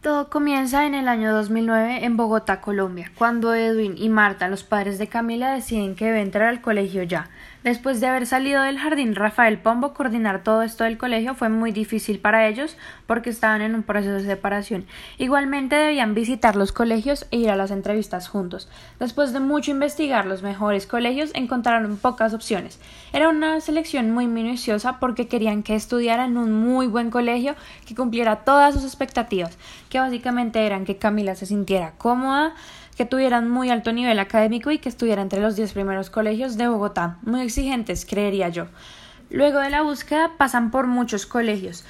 Todo comienza en el año 2009 en Bogotá, Colombia, cuando Edwin y Marta, los padres de Camila, deciden que debe entrar al colegio ya. Después de haber salido del jardín Rafael Pombo, coordinar todo esto del colegio fue muy difícil para ellos porque estaban en un proceso de separación. Igualmente debían visitar los colegios e ir a las entrevistas juntos. Después de mucho investigar los mejores colegios, encontraron pocas opciones. Era una selección muy minuciosa porque querían que estudiaran en un muy buen colegio que cumpliera todas sus expectativas, que básicamente eran que Camila se sintiera cómoda, que tuvieran muy alto nivel académico y que estuviera entre los diez primeros colegios de Bogotá, muy exigentes, creería yo. Luego de la búsqueda pasan por muchos colegios,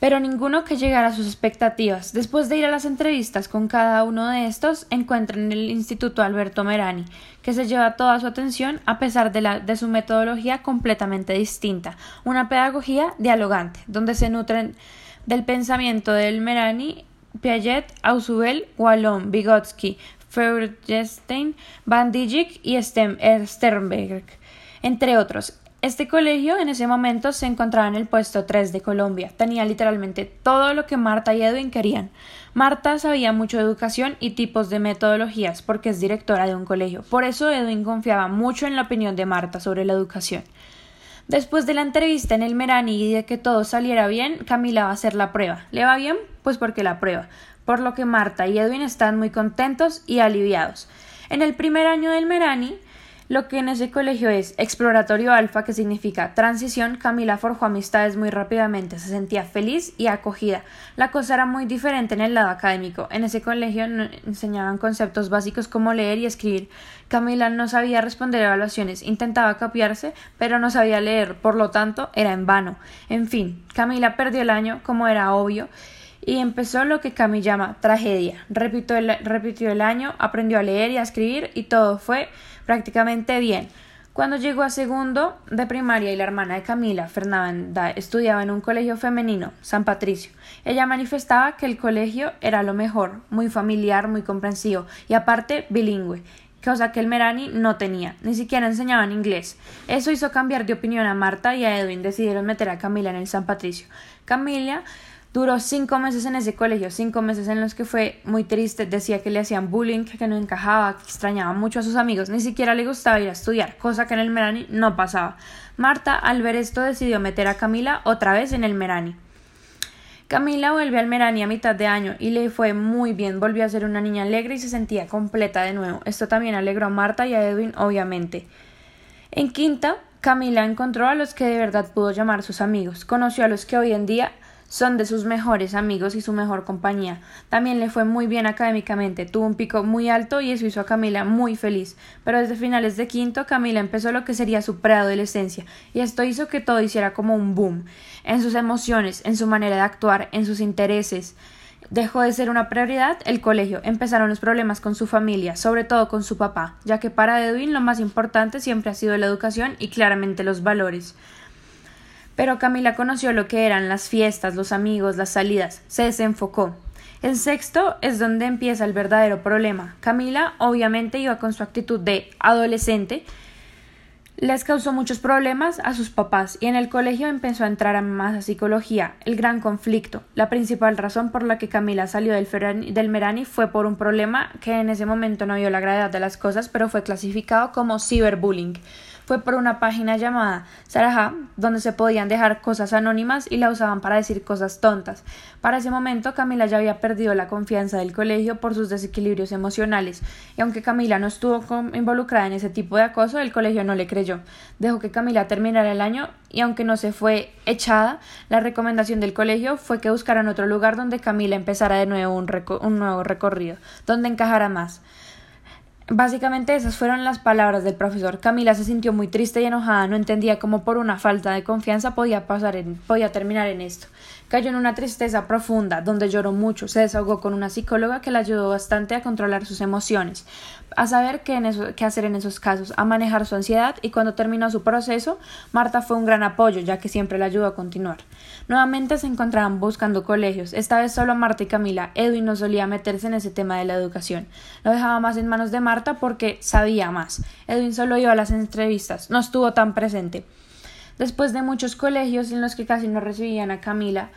pero ninguno que llegara a sus expectativas. Después de ir a las entrevistas con cada uno de estos, encuentran el Instituto Alberto Merani, que se lleva toda su atención a pesar de, la, de su metodología completamente distinta, una pedagogía dialogante, donde se nutren del pensamiento del Merani Piaget, Ausubel, Wallon, Vygotsky, Feuerstein, Van Dijk y Sternberg, entre otros. Este colegio en ese momento se encontraba en el puesto 3 de Colombia. Tenía literalmente todo lo que Marta y Edwin querían. Marta sabía mucho de educación y tipos de metodologías porque es directora de un colegio. Por eso Edwin confiaba mucho en la opinión de Marta sobre la educación. Después de la entrevista en el Merani y de que todo saliera bien, Camila va a hacer la prueba. ¿Le va bien? Pues porque la prueba por lo que Marta y Edwin están muy contentos y aliviados. En el primer año del Merani, lo que en ese colegio es exploratorio alfa, que significa transición, Camila forjó amistades muy rápidamente, se sentía feliz y acogida. La cosa era muy diferente en el lado académico. En ese colegio enseñaban conceptos básicos como leer y escribir. Camila no sabía responder evaluaciones, intentaba copiarse, pero no sabía leer, por lo tanto era en vano. En fin, Camila perdió el año, como era obvio, y empezó lo que Cami llama tragedia. Repitió el, repitió el año, aprendió a leer y a escribir y todo fue prácticamente bien. Cuando llegó a segundo de primaria y la hermana de Camila, Fernanda, estudiaba en un colegio femenino, San Patricio, ella manifestaba que el colegio era lo mejor, muy familiar, muy comprensivo y aparte bilingüe, cosa que el Merani no tenía, ni siquiera enseñaban inglés. Eso hizo cambiar de opinión a Marta y a Edwin decidieron meter a Camila en el San Patricio. Camila Duró cinco meses en ese colegio, cinco meses en los que fue muy triste, decía que le hacían bullying, que no encajaba, que extrañaba mucho a sus amigos, ni siquiera le gustaba ir a estudiar, cosa que en el Merani no pasaba. Marta, al ver esto, decidió meter a Camila otra vez en el Merani. Camila vuelve al Merani a mitad de año y le fue muy bien, volvió a ser una niña alegre y se sentía completa de nuevo. Esto también alegró a Marta y a Edwin, obviamente. En quinta, Camila encontró a los que de verdad pudo llamar sus amigos, conoció a los que hoy en día son de sus mejores amigos y su mejor compañía. También le fue muy bien académicamente, tuvo un pico muy alto y eso hizo a Camila muy feliz. Pero desde finales de quinto, Camila empezó lo que sería su preadolescencia, y esto hizo que todo hiciera como un boom en sus emociones, en su manera de actuar, en sus intereses. Dejó de ser una prioridad el colegio, empezaron los problemas con su familia, sobre todo con su papá, ya que para Edwin lo más importante siempre ha sido la educación y claramente los valores. Pero Camila conoció lo que eran las fiestas, los amigos, las salidas. Se desenfocó. El sexto es donde empieza el verdadero problema. Camila obviamente iba con su actitud de adolescente, les causó muchos problemas a sus papás y en el colegio empezó a entrar a más a psicología. El gran conflicto. La principal razón por la que Camila salió del, del Merani fue por un problema que en ese momento no vio la gravedad de las cosas, pero fue clasificado como ciberbullying fue por una página llamada Saraha, donde se podían dejar cosas anónimas y la usaban para decir cosas tontas. Para ese momento Camila ya había perdido la confianza del colegio por sus desequilibrios emocionales, y aunque Camila no estuvo involucrada en ese tipo de acoso, el colegio no le creyó. Dejó que Camila terminara el año y aunque no se fue echada, la recomendación del colegio fue que buscaran otro lugar donde Camila empezara de nuevo un, un nuevo recorrido, donde encajara más. Básicamente esas fueron las palabras del profesor. Camila se sintió muy triste y enojada, no entendía cómo por una falta de confianza podía pasar en, podía terminar en esto. Cayó en una tristeza profunda, donde lloró mucho, se desahogó con una psicóloga que la ayudó bastante a controlar sus emociones, a saber qué, qué hacer en esos casos, a manejar su ansiedad y cuando terminó su proceso, Marta fue un gran apoyo, ya que siempre la ayudó a continuar. Nuevamente se encontraban buscando colegios, esta vez solo Marta y Camila. Edwin no solía meterse en ese tema de la educación. Lo dejaba más en manos de Marta porque sabía más. Edwin solo iba a las entrevistas, no estuvo tan presente. Después de muchos colegios en los que casi no recibían a Camila,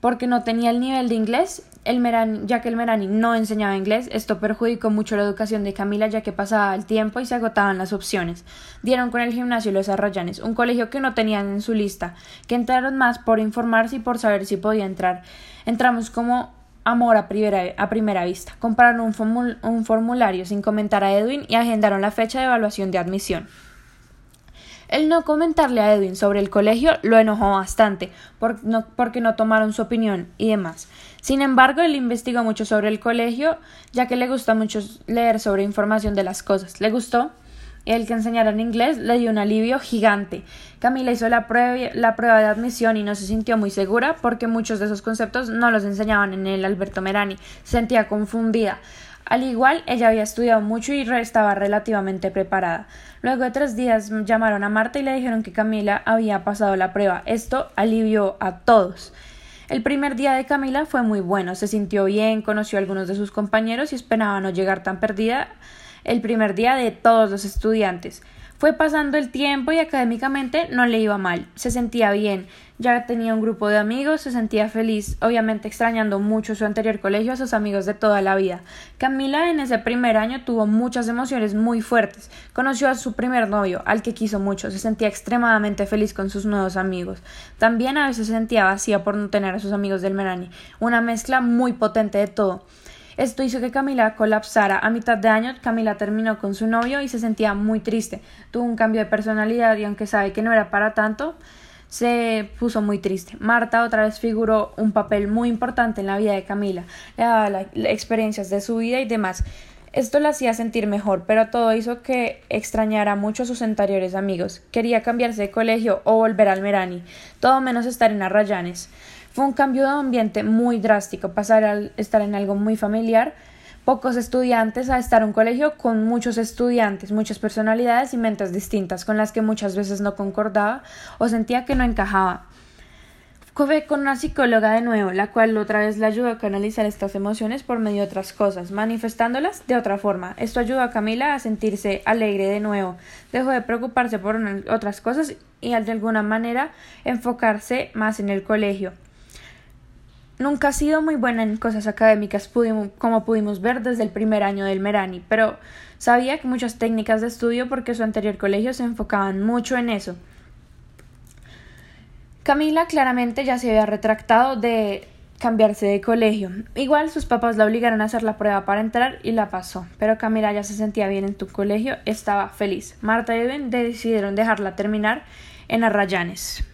porque no tenía el nivel de inglés, el Merani, ya que el Merani no enseñaba inglés, esto perjudicó mucho la educación de Camila ya que pasaba el tiempo y se agotaban las opciones. Dieron con el gimnasio Los Arrayanes, un colegio que no tenían en su lista, que entraron más por informarse y por saber si podía entrar. Entramos como amor a primera, a primera vista. Compraron un, un formulario sin comentar a Edwin y agendaron la fecha de evaluación de admisión. El no comentarle a Edwin sobre el colegio lo enojó bastante, porque no tomaron su opinión y demás. Sin embargo, él investigó mucho sobre el colegio, ya que le gusta mucho leer sobre información de las cosas. Le gustó el que enseñara en inglés le dio un alivio gigante. Camila hizo la prueba, la prueba de admisión y no se sintió muy segura porque muchos de esos conceptos no los enseñaban en el Alberto Merani. Se sentía confundida. Al igual, ella había estudiado mucho y estaba relativamente preparada. Luego de tres días llamaron a Marta y le dijeron que Camila había pasado la prueba. Esto alivió a todos. El primer día de Camila fue muy bueno, se sintió bien, conoció a algunos de sus compañeros y esperaba no llegar tan perdida el primer día de todos los estudiantes. Fue pasando el tiempo y académicamente no le iba mal, se sentía bien, ya tenía un grupo de amigos, se sentía feliz, obviamente extrañando mucho su anterior colegio a sus amigos de toda la vida. Camila en ese primer año tuvo muchas emociones muy fuertes, conoció a su primer novio, al que quiso mucho, se sentía extremadamente feliz con sus nuevos amigos. También a veces se sentía vacía por no tener a sus amigos del Merani, una mezcla muy potente de todo. Esto hizo que Camila colapsara. A mitad de año, Camila terminó con su novio y se sentía muy triste. Tuvo un cambio de personalidad y aunque sabe que no era para tanto, se puso muy triste. Marta otra vez figuró un papel muy importante en la vida de Camila. Le daba experiencias de su vida y demás. Esto la hacía sentir mejor, pero todo hizo que extrañara mucho a sus anteriores amigos. Quería cambiarse de colegio o volver al Merani, todo menos estar en Arrayanes. Fue un cambio de ambiente muy drástico, pasar a estar en algo muy familiar, pocos estudiantes, a estar en un colegio con muchos estudiantes, muchas personalidades y mentes distintas, con las que muchas veces no concordaba o sentía que no encajaba. Fue con una psicóloga de nuevo, la cual otra vez le ayudó a canalizar estas emociones por medio de otras cosas, manifestándolas de otra forma. Esto ayudó a Camila a sentirse alegre de nuevo, dejó de preocuparse por otras cosas y de alguna manera enfocarse más en el colegio. Nunca ha sido muy buena en cosas académicas, como pudimos ver desde el primer año del Merani, pero sabía que muchas técnicas de estudio porque su anterior colegio se enfocaban mucho en eso. Camila claramente ya se había retractado de cambiarse de colegio. Igual sus papás la obligaron a hacer la prueba para entrar y la pasó, pero Camila ya se sentía bien en tu colegio, estaba feliz. Marta y Ben decidieron dejarla terminar en Arrayanes.